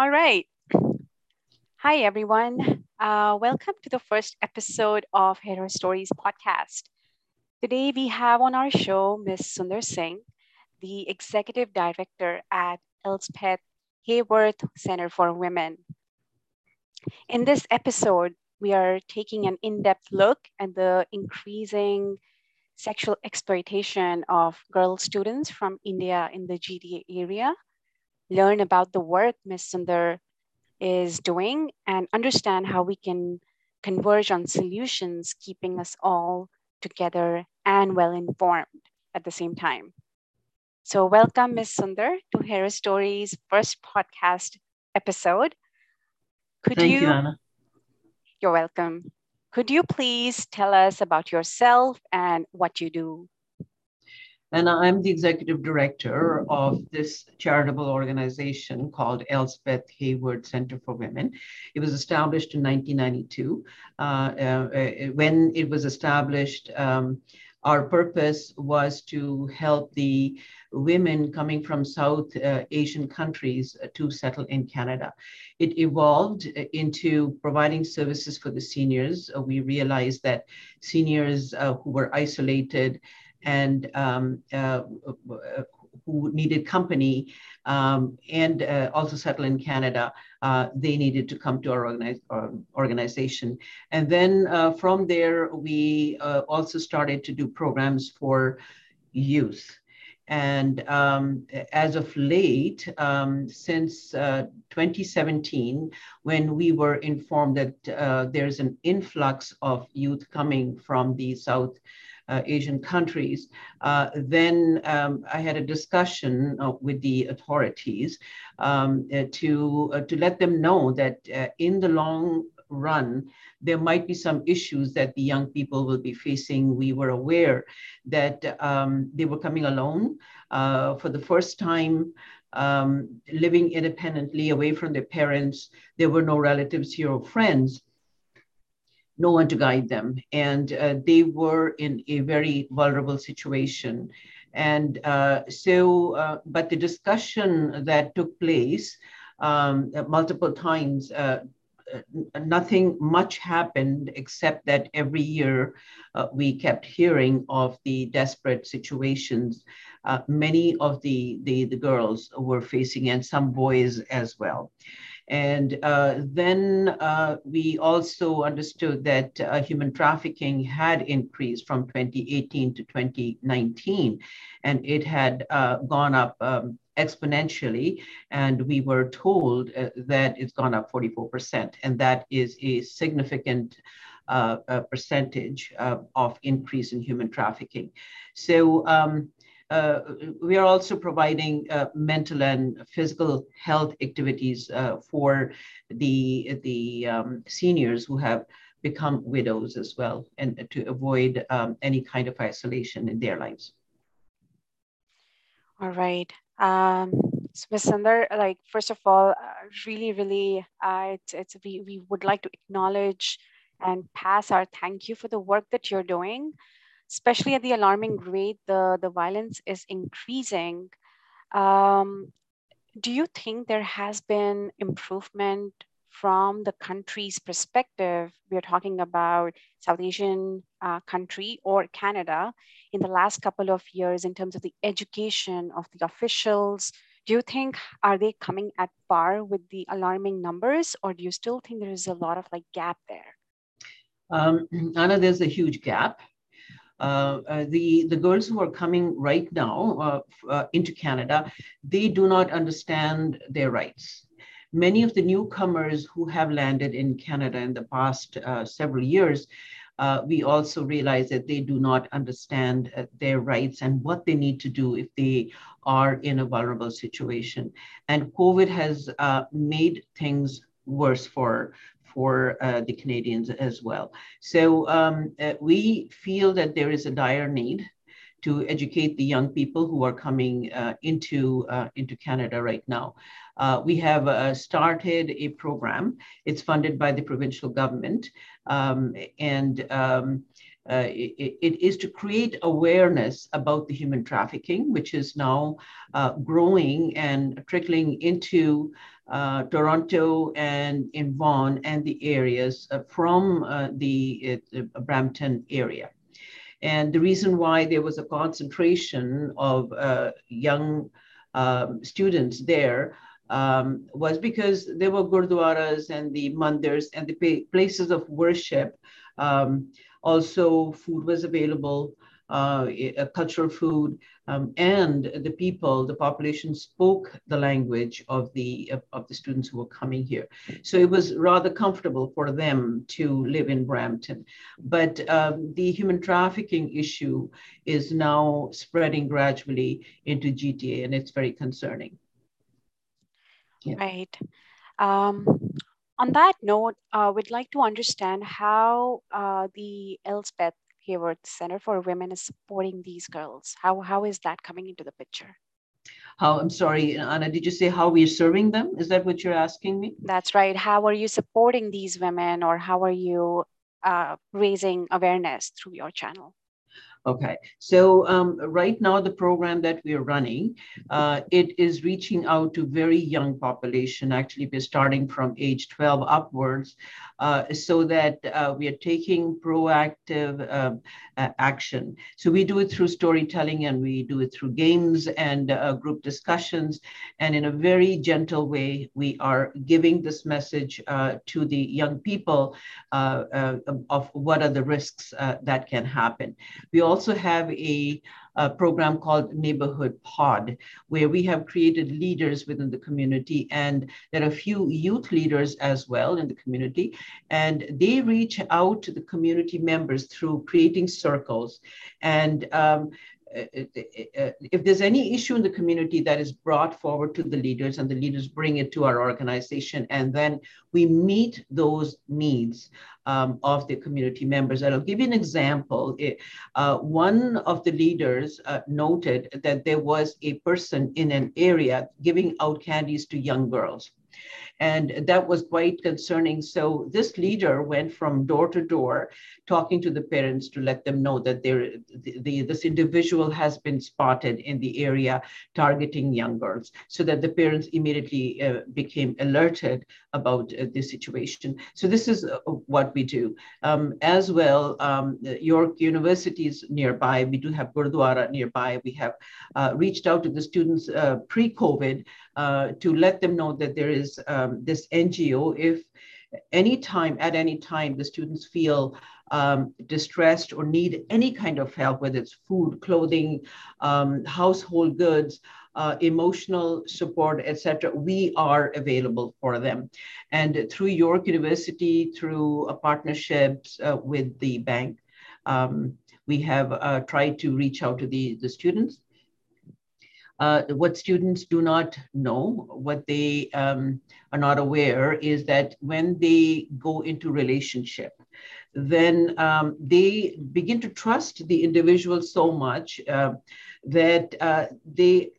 All right. Hi, everyone. Uh, welcome to the first episode of Hear Her Stories podcast. Today, we have on our show Ms. Sunder Singh, the Executive Director at Elspeth Heyworth Center for Women. In this episode, we are taking an in depth look at the increasing sexual exploitation of girl students from India in the GTA area, learn about the work Ms. Sunder is doing, and understand how we can converge on solutions, keeping us all together and well informed at the same time. So, welcome, Ms. Sunder, to Hear Her Stories' first podcast episode. Could Thank you, you Anna. You're welcome. Could you please tell us about yourself and what you do? And I'm the executive director of this charitable organization called Elspeth Heyworth Center for Women. It was established in 1992. Uh, uh, when it was established, um, our purpose was to help the women coming from South uh, Asian countries uh, to settle in Canada. It evolved uh, into providing services for the seniors. Uh, we realized that seniors uh, who were isolated and um, uh, who needed company um, and uh, also settle in Canada, uh, they needed to come to our, organize, our organization. And then uh, from there, we also started to do programs for youth. And um, as of late, um, since uh, 2017, when we were informed that uh, there's an influx of youth coming from the South uh, Asian countries, uh, then um, I had a discussion uh, with the authorities um, uh, to, to let them know that in the long run, there might be some issues that the young people will be facing. We were aware that um, they were coming alone uh, for the first time. Um, living independently away from their parents. There were no relatives here or friends, no one to guide them. And uh, they were in a very vulnerable situation. And uh, so, uh, but the discussion that took place um, multiple times uh, nothing much happened except that every year uh, we kept hearing of the desperate situations uh, many of the, the, the girls were facing and some boys as well. And uh, then uh, we also understood that uh, human trafficking had increased from 2018 to 2019, and it had uh, gone up um, exponentially. And we were told uh, that it's gone up 44%, and that is a significant uh, percentage of increase in human trafficking. So um, uh, we are also providing uh, mental and physical health activities uh, for the, the um, seniors who have become widows as well and to avoid um, any kind of isolation in their lives. All right. Um, so Ms. Sunder, like, first of all, uh, really, really, uh, it's, it's, we, we would like to acknowledge and pass our thank you for the work that you're doing especially at the alarming rate the, the violence is increasing. Um, do you think there has been improvement from the country's perspective? We're talking about South Asian uh, country or Canada in the last couple of years in terms of the education of the officials. Do you think are they coming at par with the alarming numbers, or do you still think there is a lot of like gap there? Um, Anna, there's a huge gap. Uh, uh, the, the girls who are coming right now uh, uh, into Canada, they do not understand their rights. Many of the newcomers who have landed in Canada in the past uh, several years, we also realize that they do not understand their rights and what they need to do if they are in a vulnerable situation. And COVID has made things worse for for uh, the Canadians as well. So um, uh, we feel that there is a dire need to educate the young people who are coming uh, into, uh, into Canada right now. Uh, we have uh, started a program. It's funded by the provincial government. Um, and um, uh, it, it is to create awareness about the human trafficking, which is now uh, growing and trickling into uh, Toronto and in Vaughan and the areas uh, from uh, the uh, Brampton area. And the reason why there was a concentration of young um, students there um, was because there were gurdwaras and the mandirs and the places of worship um, also, food was available, uh, cultural food, um, and the people, the population spoke the language of the of, of, the students who were coming here. So it was rather comfortable for them to live in Brampton. But um, the human trafficking issue is now spreading gradually into GTA, and it's very concerning. Yeah. Right. Um, on that note, uh, we'd like to understand how uh, the Elspeth Heyworth Center for Women is supporting these girls. How, how is that coming into the picture? How, I'm sorry, Anna, did you say how we're serving them? Is that what you're asking me? That's right. How are you supporting these women or how are you uh, raising awareness through your channel? Okay, so um, right now the program that we're running, uh, it is reaching out to very young population. Actually, we're starting from age 12 upwards, uh, so that uh, we are taking proactive um, action. So we do it through storytelling and we do it through games and uh, group discussions. And in a very gentle way, we are giving this message uh, to the young people uh, of what are the risks that can happen. We also have a, a, program called Neighborhood Pod, where we have created leaders within the community. And there are a few youth leaders as well in the community. And they reach out to the community members through creating circles and um, if there's any issue in the community that is brought forward to the leaders and the leaders bring it to our organization and then we meet those needs um, of the community members. And i'll give you an example. Uh, one of the leaders uh, noted that there was a person in an area giving out candies to young girls and that was quite concerning. So this leader went from door to door talking to the parents to let them know that there, the, the, this individual has been spotted in the area targeting young girls so that the parents immediately uh, became alerted about uh, the situation. So this is uh, what we do. Um, as well, um, York University is nearby. We do have Gurdwara nearby. We have uh, reached out to the students uh, pre-COVID uh, to let them know that there is um, this NGO. If anytime, at any time, the students feel um, distressed or need any kind of help, whether it's food, clothing, um, household goods, uh, emotional support, etc., we are available for them. And through York University, through partnerships uh, with the bank, um, we have uh, tried to reach out to the, the students uh, what students do not know, what they um, are not aware, is that when they go into relationship, then um, they begin to trust the individual so much uh, that uh, they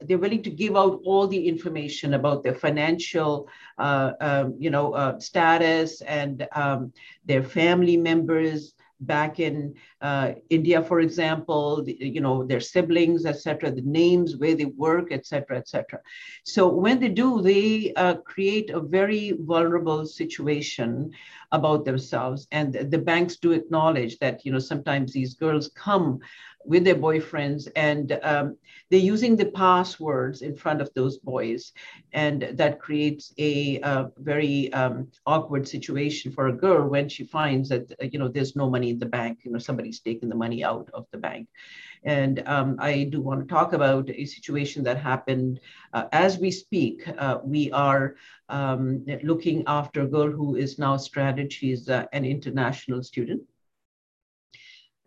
they're willing to give out all the information about their financial, uh, um, you know, uh, status and um, their family members, back in uh, India, for example, the, you know, their siblings, etc., the names, where they work, etc., etc. So when they do, they uh, create a very vulnerable situation about themselves. And the banks do acknowledge that, you know, sometimes these girls come with their boyfriends and um, they're using the passwords in front of those boys and that creates a, a very um, awkward situation for a girl when she finds that uh, you know there's no money in the bank you know somebody's taken the money out of the bank. And um, i do want to talk about a situation that happened uh, as we speak. Uh, we are um, looking after a girl who is now stranded. She's uh, an international student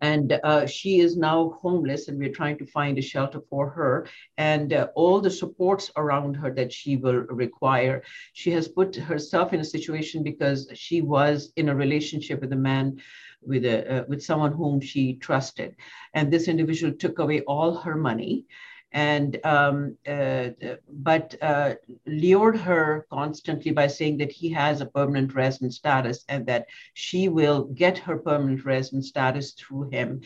and uh, she is now homeless and we're trying to find a shelter for her. And uh, all the supports around her that she will require. She has put herself in a situation because she was in a relationship with a man with a uh, with someone whom she trusted. And this individual took away all her money and um, uh, but uh, lured her constantly by saying that he has a permanent resident status and that she will get her permanent resident status through him,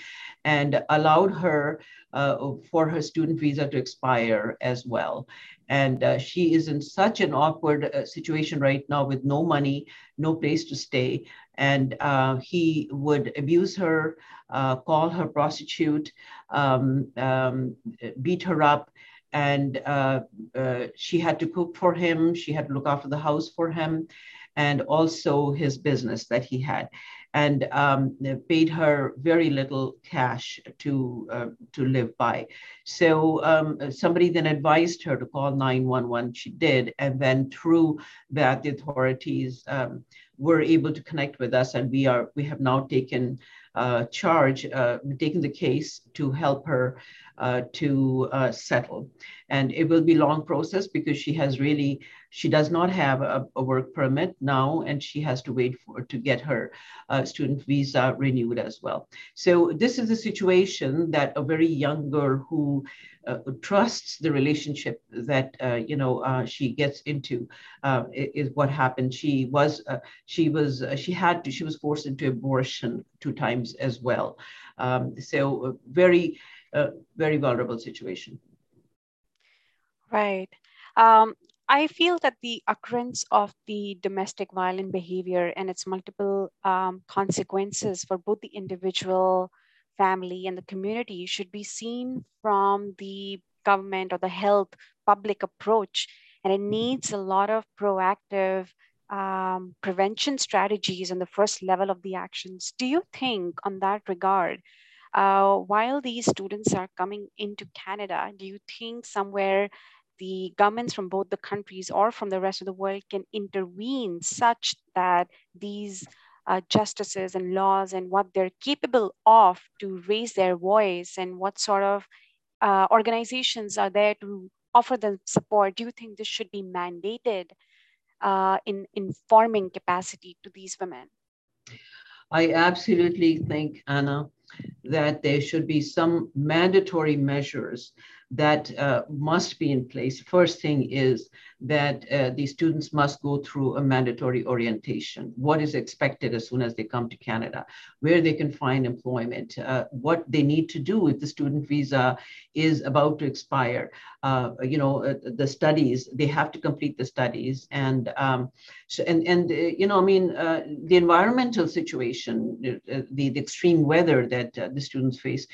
and allowed her uh, for her student visa to expire as well. And uh, she is in such an awkward uh, situation right now with no money, no place to stay. And uh, he would abuse her, uh, call her prostitute, um, um, beat her up. And uh, uh, she had to cook for him, she had to look after the house for him, and also his business that he had and um, paid her very little cash to uh, to live by. So um, somebody then advised her to call 911. She did, and then through that, the authorities um, were able to connect with us, and we are we have now taken uh, charge, uh, taken the case to help her uh, to uh, settle. And it will be long process because she has really, she does not have a, a work permit now, and she has to wait for to get her uh, student visa renewed as well. So this is a situation that a very young girl who uh, trusts the relationship that uh, you know uh, she gets into uh, is what happened. She was she was she had to she was forced into abortion two times as well. Um, so very very vulnerable situation. Right. Um, I feel that the occurrence of the domestic violent behavior and its multiple um, consequences for both the individual, family, and the community should be seen from the government or the health public approach. And it needs a lot of proactive um, prevention strategies on the first level of the actions. Do you think, on that regard, uh, while these students are coming into Canada, do you think somewhere the governments from both the countries or from the rest of the world can intervene such that these uh, justices and laws and what they're capable of to raise their voice and what sort of uh, organizations are there to offer them support? Do you think this should be mandated uh, in informing capacity to these women? I absolutely think, Anna, that there should be some mandatory measures that uh, must be in place. First thing is that uh, the students must go through a mandatory orientation. What is expected as soon as they come to Canada, where they can find employment, uh, what they need to do if the student visa is about to expire. Uh, you know, uh, the studies, they have to complete the studies. And, um, so, and, and uh, you know, I mean, the environmental situation, the, the extreme weather that the students face,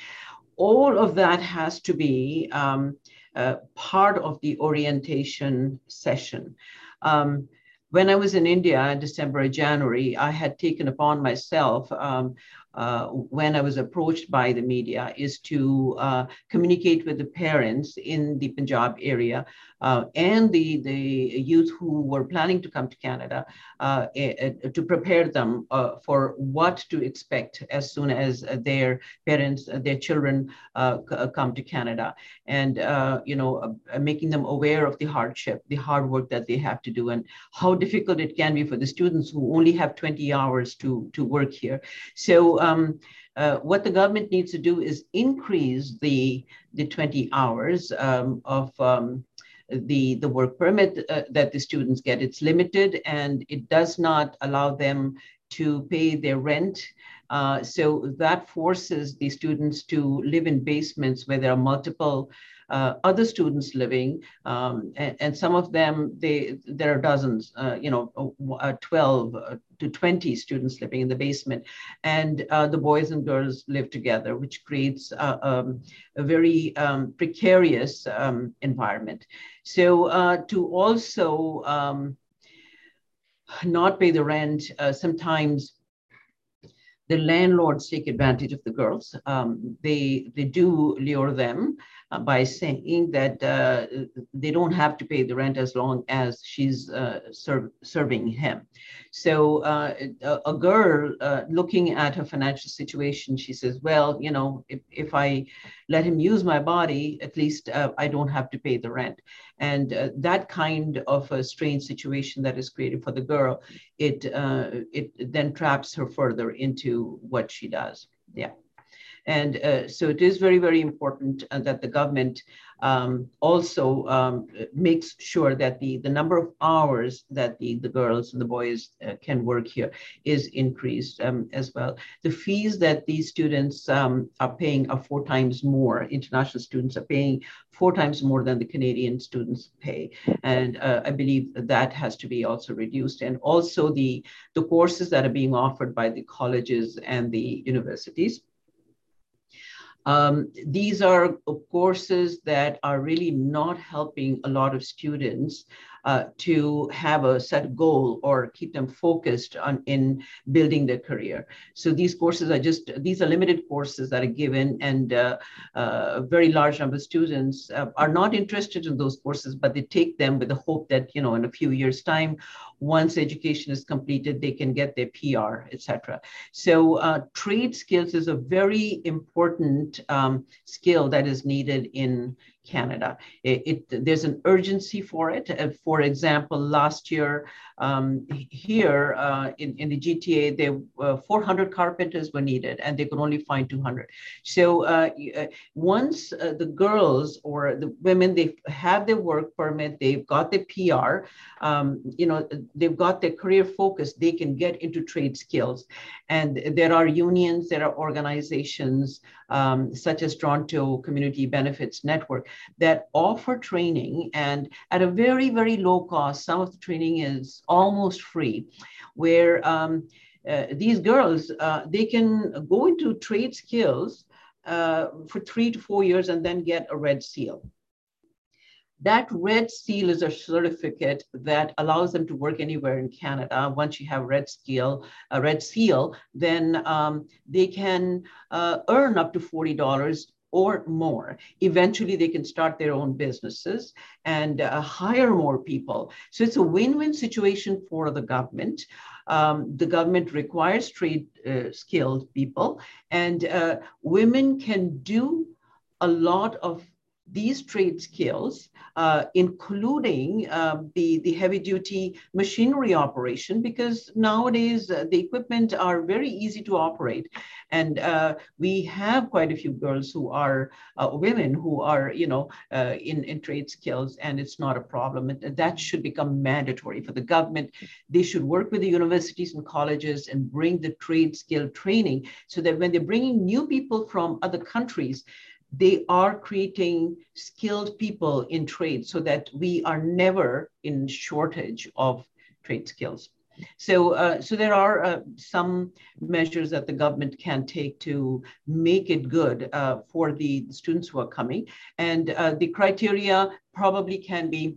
all of that has to be um, uh, part of the orientation session. Um, when I was in India in December, or January, I had taken upon myself um, uh, when I was approached by the media is to uh, communicate with the parents in the Punjab area uh, and the, the youth who were planning to come to Canada uh, to prepare them uh, for what to expect as soon as their parents, their children come to Canada. And, you know, making them aware of the hardship, the hard work that they have to do and how difficult it can be for the students who only have 20 hours to, to work here. So um, uh, what the government needs to do is increase the, the 20 hours um, of um, the, the work permit uh, that the students get. It's limited and it does not allow them to pay their rent. Uh, so that forces the students to live in basements where there are multiple uh, other students living, um, and, and, some of them, they there are dozens, uh, you know, uh, 12 uh, to 20 students living in the basement, and uh, the boys and girls live together, which creates um, a very um, precarious um, environment. So uh, to also um, not pay the rent, sometimes the landlords take advantage of the girls. Um, they they do lure them uh, by saying that uh, they don't have to pay the rent as long as she's uh, serving him. So uh, a, girl uh, looking at her financial situation, she says, well, you know, if, if I let him use my body, at least uh, I don't have to pay the rent. And that kind of a strange situation that is created for the girl, it, it then traps her further into what she does. Yeah. And uh, so it is very, very important uh, that the government um, also um, makes sure that the, the number of hours that the, the girls and the boys uh, can work here is increased um, as well. The fees that these students um, are paying are four times more. International students are paying four times more than the Canadian students pay. And uh, I believe that has to be also reduced. And also the, the courses that are being offered by the colleges and the universities um, these are courses that are really not helping a lot of students uh, to have a set goal or keep them focused on in building their career. So these courses are just these are limited courses that are given, and uh, uh, a very large number of students uh, are not interested in those courses, but they take them with the hope that you know in a few years' time, once education is completed, they can get their PR, etc. So uh, trade skills is a very important um, skill that is needed in Canada. It, it, there's an urgency for it. Uh, for example, last year um, here uh, in, in the GTA, there uh, 400 carpenters were needed and they could only find 200. So uh, uh once uh, the girls or the women, they have their work permit, they've got the PR, um, you know, they've got their career focus, they can get into trade skills. And there are unions, there are organizations um, such as Toronto Community Benefits Network that offer training and at a very, very low cost. Some of the training is almost free, where um, uh, these girls, uh, they can go into trade skills uh, for three to four years and then get a red seal. That red seal is a certificate that allows them to work anywhere in Canada. Once you have red seal, a red seal, then um, they can uh, earn up to forty dollars or more. Eventually, they can start their own businesses and uh, hire more people. So it's a win-win situation for the government. Um, the government requires trade uh, skilled people, and uh, women can do a lot of these trade skills, uh, including uh, the, the heavy duty machinery operation, because nowadays uh, the equipment are very easy to operate. And uh, we have quite a few girls who are uh, women who are, you know, uh, in, in trade skills, and it's not a problem. And that should become mandatory for the government. They should work with the universities and colleges and bring the trade skill training so that when they're bringing new people from other countries, they are creating skilled people in trade so that we are never in shortage of trade skills. So, uh, so there are uh, some measures that the government can take to make it good uh, for the students who are coming. And uh, the criteria probably can be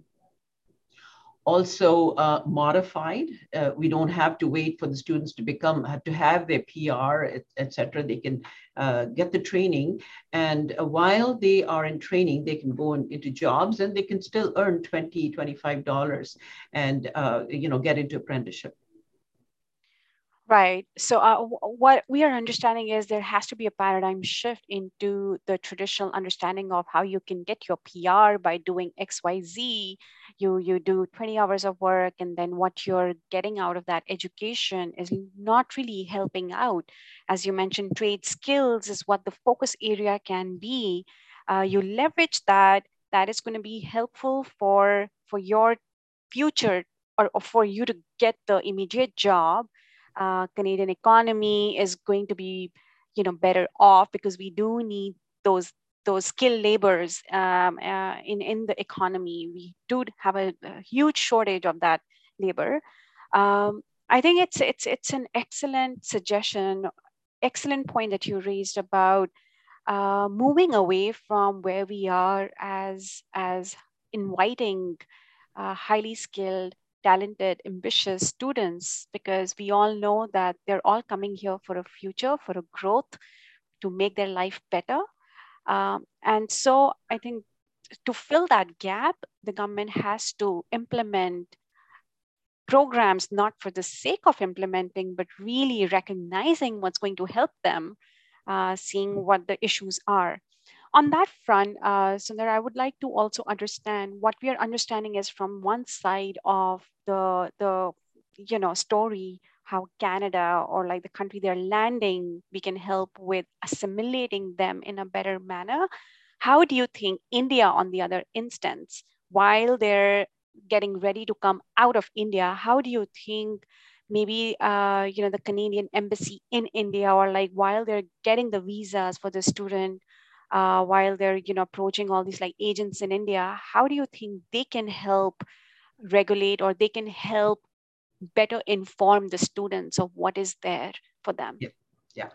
also uh, modified. Uh, we don't have to wait for the students to become, to have their PR, etc. et. They can uh, get the training. And uh, while they are in training, they can go in, into jobs and they can still earn 20, $25 and, uh, you know, get into apprenticeship. Right. So uh, what we are understanding is there has to be a paradigm shift into the traditional understanding of how you can get your PR by doing X, Y, Z. You you do 20 hours of work, and then what you're getting out of that education is not really helping out. As you mentioned, trade skills is what the focus area can be. Uh, you leverage that. That is going to be helpful for for your future or, or for you to get the immediate job uh, Canadian economy is going to be, you know, better off because we do need those those skilled laborers um, uh, in in the economy. We do have a, a huge shortage of that labor. Um, I think it's it's it's an excellent suggestion, excellent point that you raised about uh, moving away from where we are as as inviting uh, highly skilled talented, ambitious students because we all know that they're all coming here for a future, for a growth, to make their life better. Um, and so I think to fill that gap, the government has to implement programs not for the sake of implementing, but really recognizing what's going to help them, uh, seeing what the issues are. On that front, uh, Sunder, I would like to also understand what we are understanding is from one side of the, the you know, story, how Canada or like the country they're landing, we can help with assimilating them in a better manner. How do you think India, on the other instance, while they're getting ready to come out of India, how do you think maybe uh, you know the Canadian embassy in India or like while they're getting the visas for the student, uh, while they're you know approaching all these like agents in India, how do you think they can help regulate or they can help better inform the students of what is there for them? Yeah. Yeah,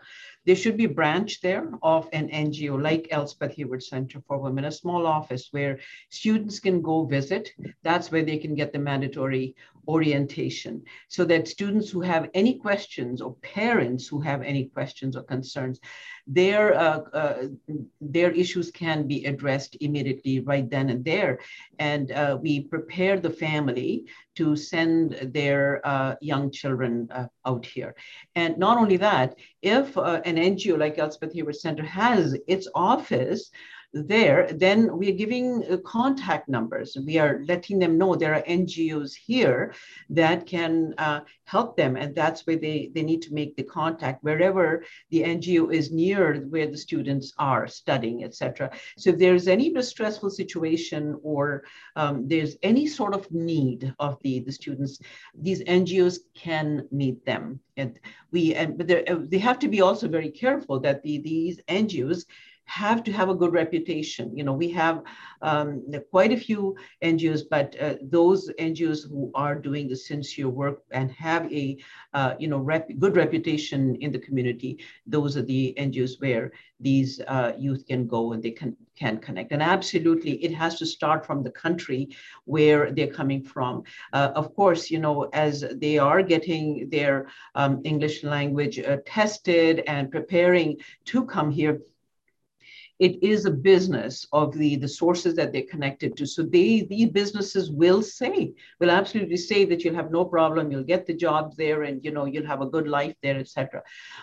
there should be a branch there of an NGO like Elspeth Heyworth Center for Women, a small office where students can go visit. That's where they can get the mandatory orientation so that students who have any questions or parents who have any questions or concerns, their, uh, uh, their issues can be addressed immediately right then and there. And uh, we prepare the family to send their uh, young children uh, out here. And not only that, if uh, an NGO like Elspeth Heyworth Center has its office, there, then we are giving uh, contact numbers. We are letting them know there are NGOs here that can uh, help them. And that's where they, they need to make the contact wherever the NGO is near where the students are studying, etc. So if there's any stressful situation or um, there's any sort of need of the, the students, these NGOs can meet them. And we, and, but uh, they have to be also very careful that the, these NGOs have to have a good reputation. You know, we have um, quite a few NGOs, but uh, those NGOs who are doing the sincere work and have a, uh, you know, rep good reputation in the community, those are the NGOs where these uh, youth can go and they can can connect. And absolutely, it has to start from the country where they're coming from. Uh, of course, you know, as they are getting their um, English language uh, tested and preparing to come here it is a business of the the sources that they're connected to. So they the businesses will say will absolutely say that you'll have no problem you'll get the jobs there and you know you'll have a good life there etc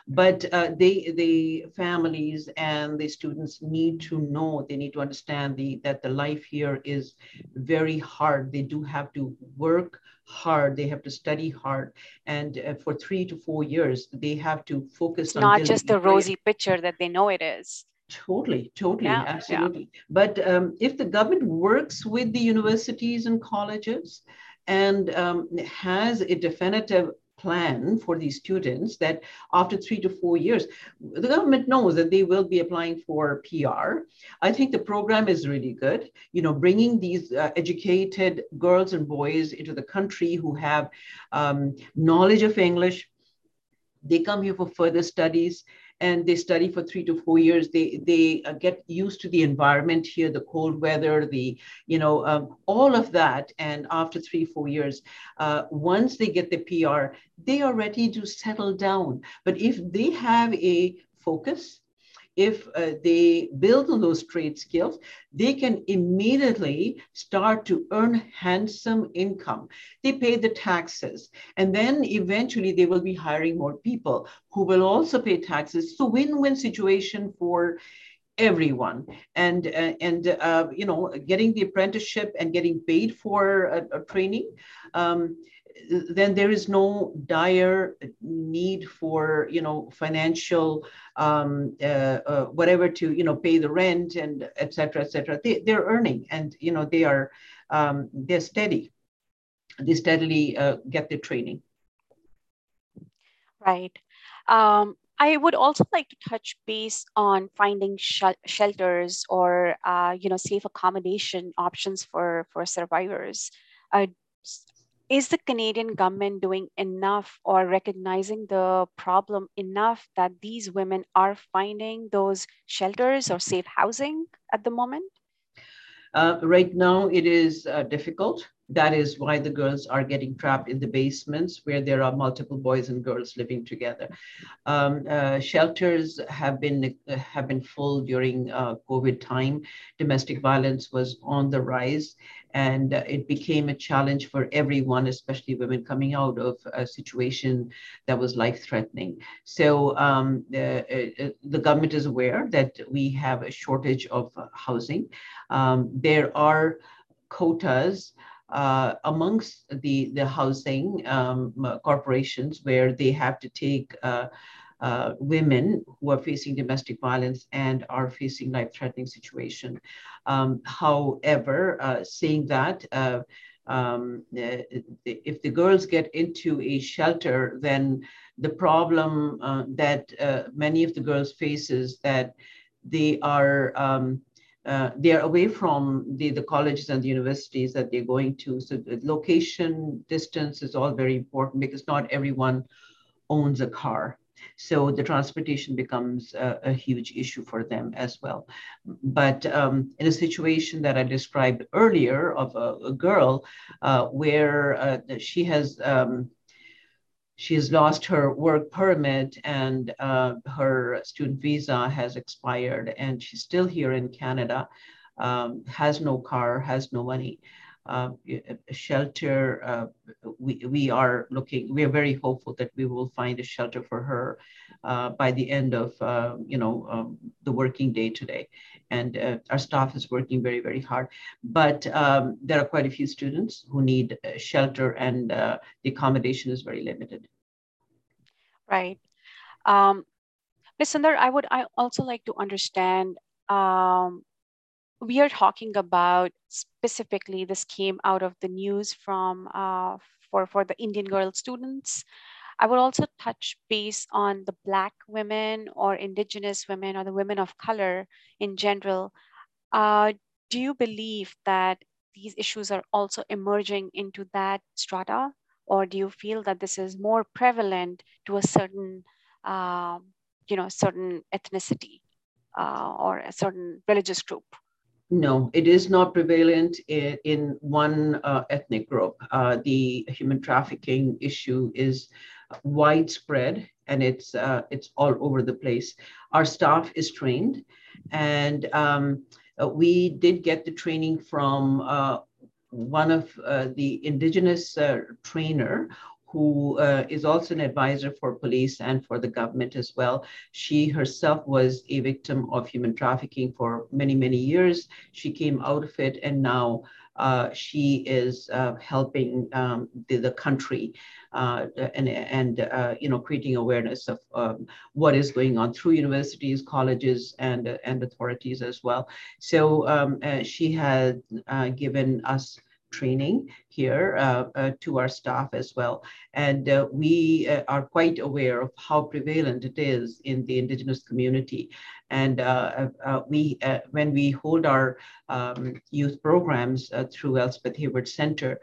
but uh, they the families and the students need to know they need to understand the that the life here is very hard. They do have to work hard they have to study hard. And uh, for three to four years they have to focus it's on not just the rosy picture that they know it is Totally, totally, yeah, absolutely. Yeah. But um, if the government works with the universities and colleges and um, has a definitive plan for these students that after three to four years, the government knows that they will be applying for PR. I think the program is really good. You know, bringing these uh, educated girls and boys into the country who have um, knowledge of English, they come here for further studies and they study for three to four years. They they uh, get used to the environment here, the cold weather, the you know um, all of that. And after three four years, uh, once they get the PR, they are ready to settle down. But if they have a focus if uh, they build on those trade skills, they can immediately start to earn handsome income. They pay the taxes, and then eventually they will be hiring more people who will also pay taxes. So win-win situation for everyone and uh, and uh, you know getting the apprenticeship and getting paid for a, a training um, then there is no dire need for you know financial um, uh, uh, whatever to you know pay the rent and etc etc they, they're earning and you know they are um, they're steady. They steadily uh, get the training. Right. Um, I would also like to touch base on finding sh- shelters or uh, you know safe accommodation options for for survivors. Is the Canadian government doing enough or recognizing the problem enough that these women are finding those shelters or safe housing at the moment? Uh, right now, it is uh, difficult. That is why the girls are getting trapped in the basements where there are multiple boys and girls living together. Um, uh, shelters have been uh, have been full during uh, COVID time. Domestic violence was on the rise, and it became a challenge for everyone, especially women coming out of a situation that was life-threatening. So um, the, the government is aware that we have a shortage of housing. Um, there are quotas uh, amongst the, the housing um, corporations where they have to take uh, uh, women who are facing domestic violence and are facing life-threatening situation. Um, however, uh, saying that, uh, um, if the girls get into a shelter, then the problem uh, that uh, many of the girls face is that they are um, uh, they are away from the, the colleges and the universities that they're going to. So location, distance is all very important because not everyone owns a car. So the transportation becomes a, a huge issue for them as well. But um, in a situation that I described earlier of a, a girl uh, where uh, she has um, she has lost her work permit and uh, her student visa has expired and she's still here in Canada, um, has no car, has no money. Uh, shelter, uh, we, we are looking, we are very hopeful that we will find a shelter for her uh, by the end of, uh, you know, um, the working day today. And uh, our staff is working very, very hard. But um, there are quite a few students who need shelter and the accommodation is very limited. Right. Um. Sunder, I would I also like to understand um, we are talking about specifically this came out of the news from uh, for for the Indian girl students. I would also touch base on the Black women or Indigenous women or the women of color in general. Uh, do you believe that these issues are also emerging into that strata? Or do you feel that this is more prevalent to a certain, um, you know, certain ethnicity uh, or a certain religious group? No, it is not prevalent in, in one uh, ethnic group. Uh, the human trafficking issue is widespread and it's uh, it's all over the place. Our staff is trained, and um, uh, we did get the training from uh, one of uh, the indigenous trainer who uh, is also an advisor for police and for the government as well. She herself was a victim of human trafficking for many, many years. She came out of it and now uh, she is uh, helping um, the, the, country uh, and, and uh, you know, creating awareness of um, what is going on through universities, colleges, and, and authorities as well. So um, uh, she had given us training here uh, uh, to our staff as well. And uh, we uh, are quite aware of how prevalent it is in the Indigenous community. And uh, uh, we, when we hold our um, youth programs through Elspeth Heyworth Center,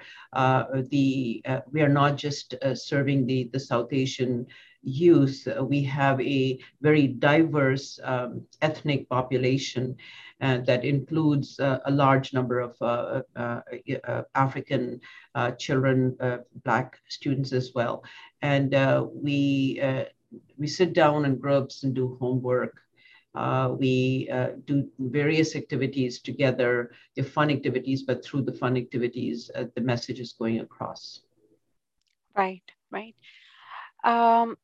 the, we are not just serving the, the South Asian youth, we have a very diverse um, ethnic population and that includes uh, a large number of uh, uh, uh African uh, children, uh, Black students as well. And we, we sit down in groups and do homework. we do various activities together, the fun activities, but through the fun activities, the message is going across. Right, right. Um,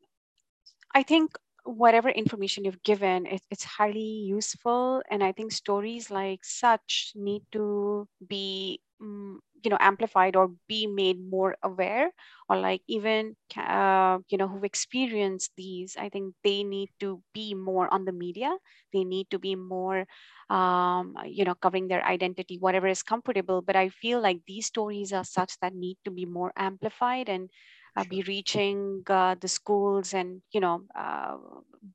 I think whatever information you've given, it, it's highly useful. And I think stories like such need to be, um, you know, amplified or be made more aware or like even, uh, you know, who've experienced these, I think they need to be more on the media. They need to be more, um, you know, covering their identity, whatever is comfortable. But I feel like these stories are such that need to be more amplified and be reaching uh, the schools and you know uh,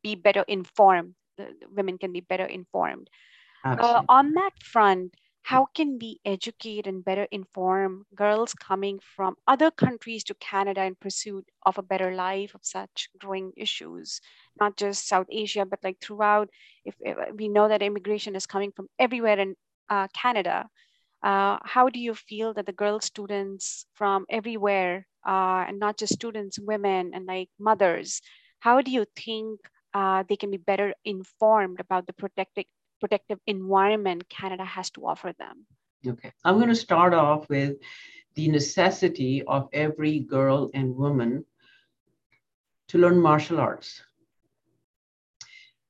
be better informed. The, women can be better informed. Uh, on that front how can we educate and better inform girls coming from other countries to canada in pursuit of a better life of such growing issues? Not just south asia but like throughout if, if we know that immigration is coming from everywhere in uh, canada uh, how do you feel that the girl students from everywhere uh, and not just students, women and like mothers, how do you think uh, they can be better informed about the protective, protective environment Canada has to offer them? Okay, I'm going to start off with the necessity of every girl and woman to learn martial arts.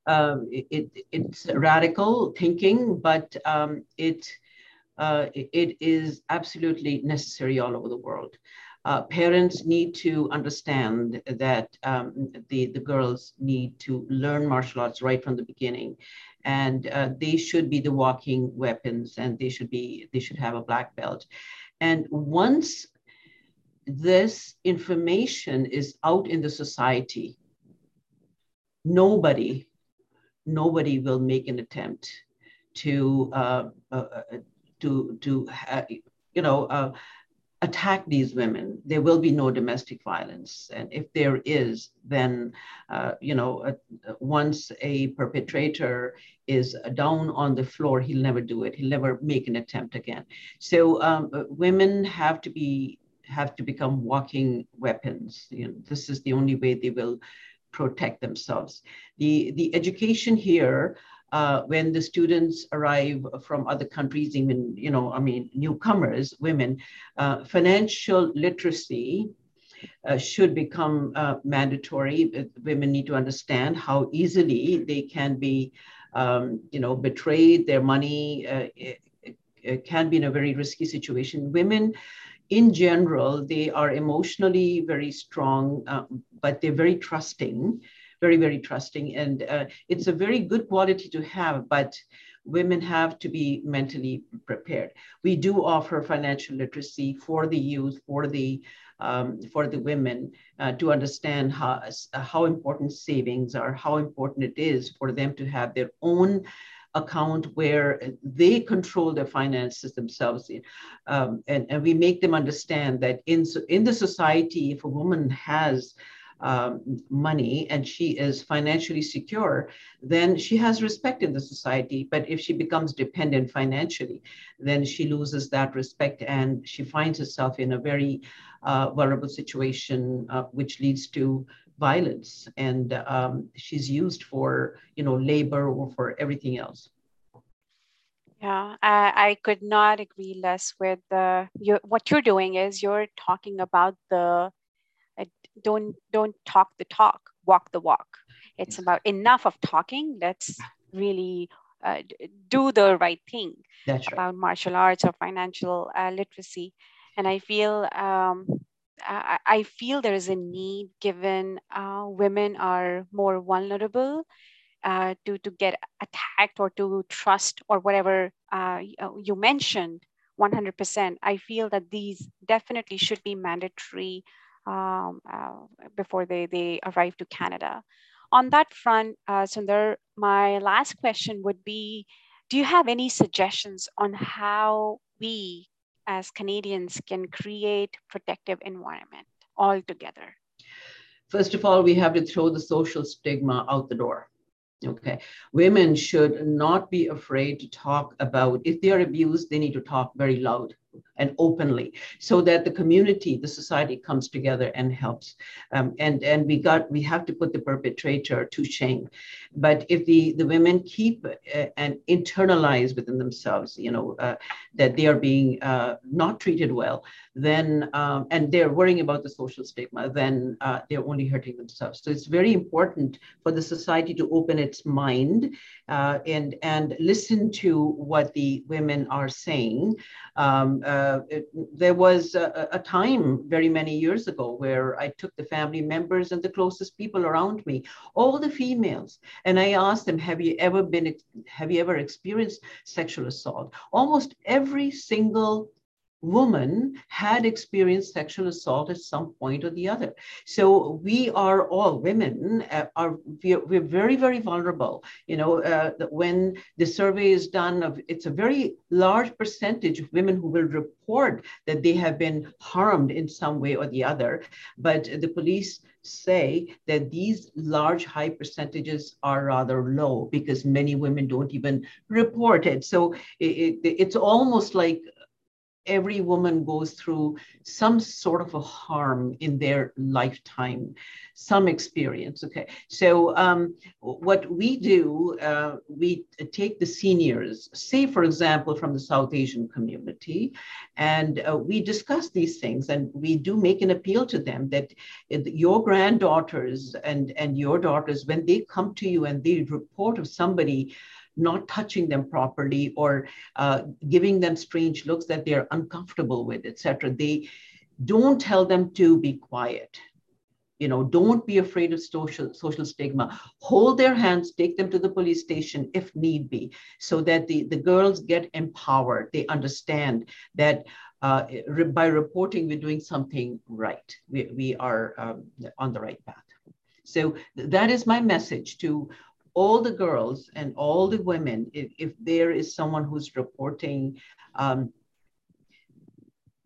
Um, it, it, it's radical thinking, but um, it uh, it is absolutely necessary all over the world. Uh, parents need to understand that um, the, the girls need to learn martial arts right from the beginning. And uh, they should be the walking weapons and they should be they should have a black belt. And once this information is out in the society nobody nobody will make an attempt to uh, uh, uh to to you know uh, attack these women there will be no domestic violence. And if there is then uh, you know uh, once a perpetrator is down on the floor he'll never do it. He'll never make an attempt again. So um, women have to be have to become walking weapons. You know, this is the only way they will protect themselves. The the education here uh, when the students arrive from other countries, even, you know, I mean, newcomers, women, uh, financial literacy uh, should become uh, mandatory. Uh, women need to understand how easily they can be, um, you know, betrayed. Their money it, uh, it can be in a very risky situation. Women, in general, they are emotionally very strong, but they're very trusting very, very trusting. And uh, it's a very good quality to have, but women have to be mentally prepared. We do offer financial literacy for the youth, for the um, for the women uh, to understand how, how important savings are, how important it is for them to have their own account where they control their finances themselves. Um, and, and we make them understand that in, in the society, if a woman has um, money and she is financially secure, then she has respect in the society. But if she becomes dependent financially, then she loses that respect and she finds herself in a very uh, vulnerable situation, uh, which leads to violence. And um, she's used for, you know, labor or for everything else. Yeah, I, I could not agree less with the, you, what you're doing is you're talking about the don't don't talk the talk walk the walk. It's about enough of talking let's really uh, do the right thing That's about right. martial arts or financial uh, literacy. And i feel um, I, I, feel there is a need given uh, women are more vulnerable uh, to to get attacked or to trust or whatever uh, you mentioned 100% i feel that these definitely should be mandatory um, uh, before they, they arrive to Canada. On that front, uh, Sunder, my last question would be, do you have any suggestions on how we as Canadians can create protective environment altogether? First of all, we have to throw the social stigma out the door. Okay. Women should not be afraid to talk about if they are abused, they need to talk very loud and openly so that the community the society comes together and helps. Um, and and we got we have to put the perpetrator to shame. But if the the women keep uh, and internalize within themselves you know uh, that they are being uh, not treated well then um, and they're worrying about the social stigma then uh, they're only hurting themselves so it's very important for the society to open its mind uh, and and listen to what the women are saying um, uh, it, there was a, a, time very many years ago where I took the family members and the closest people around me, all the females, and I asked them, "Have you ever been? Have you ever experienced sexual assault?" Almost every single woman had experienced sexual assault at some point or the other. So we are all women uh, are we're, we're, very very vulnerable. You know uh, when the survey is done of it's a very large percentage of women who will report that they have been harmed in some way or the other, but the police say that these large high percentages are rather low because many women don't even report it so it, it, it's almost like every woman goes through some sort of a harm in their lifetime, some experience. Okay, so um, what we do, uh, we take the seniors, say for example from the South Asian community, and uh, we discuss these things, and we do make an appeal to them that your granddaughters and and your daughters, when they come to you and they report of somebody not touching them properly or uh, giving them strange looks that they're uncomfortable with, etc. They don't tell them to be quiet. You know don't be afraid of social social stigma. Hold their hands take them to the police station if need be so that the the girls get empowered. They understand that uh, by reporting we're doing something right. We, we are um, on the right path. So th- that is my message to all the girls and all the women if, if there is someone who's reporting um,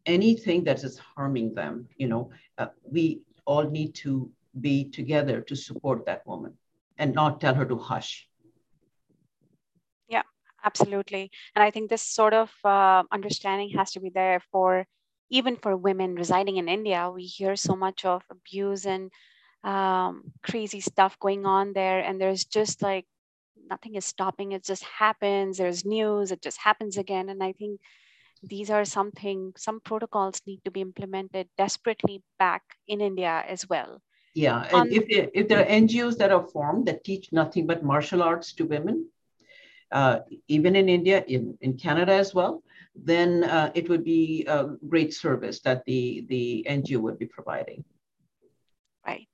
anything that is harming them you know uh, we all need to be together to support that woman and not tell her to hush. Yeah, absolutely. And I think this sort of uh, understanding has to be there for even for women residing in India. We hear so much of abuse and um, crazy stuff going on there, and there's just like nothing is stopping. It just happens. There's news. It just happens again. And I think these are something some protocols need to be implemented desperately back in india as well yeah and um, if, if there are ngos that are formed that teach nothing but martial arts to women uh, even in india in, in canada as well then uh, it would be a great service that the the ngo would be providing right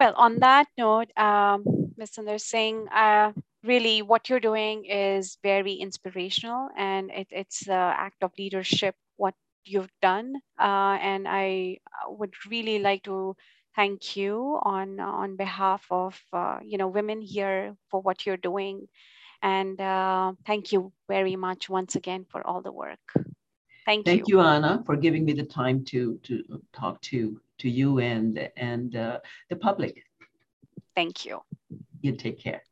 well on that note um, ms singh uh, really what you're doing is very inspirational and it, it's the act of leadership what you've done. Uh, and i uh, would really like to thank you on on behalf of uh, you know women here for what you're doing. And uh, thank you very much once again for all the work thank, thank you. you anna for giving me the time to to talk to to you and and uh, the public. Thank you. You take care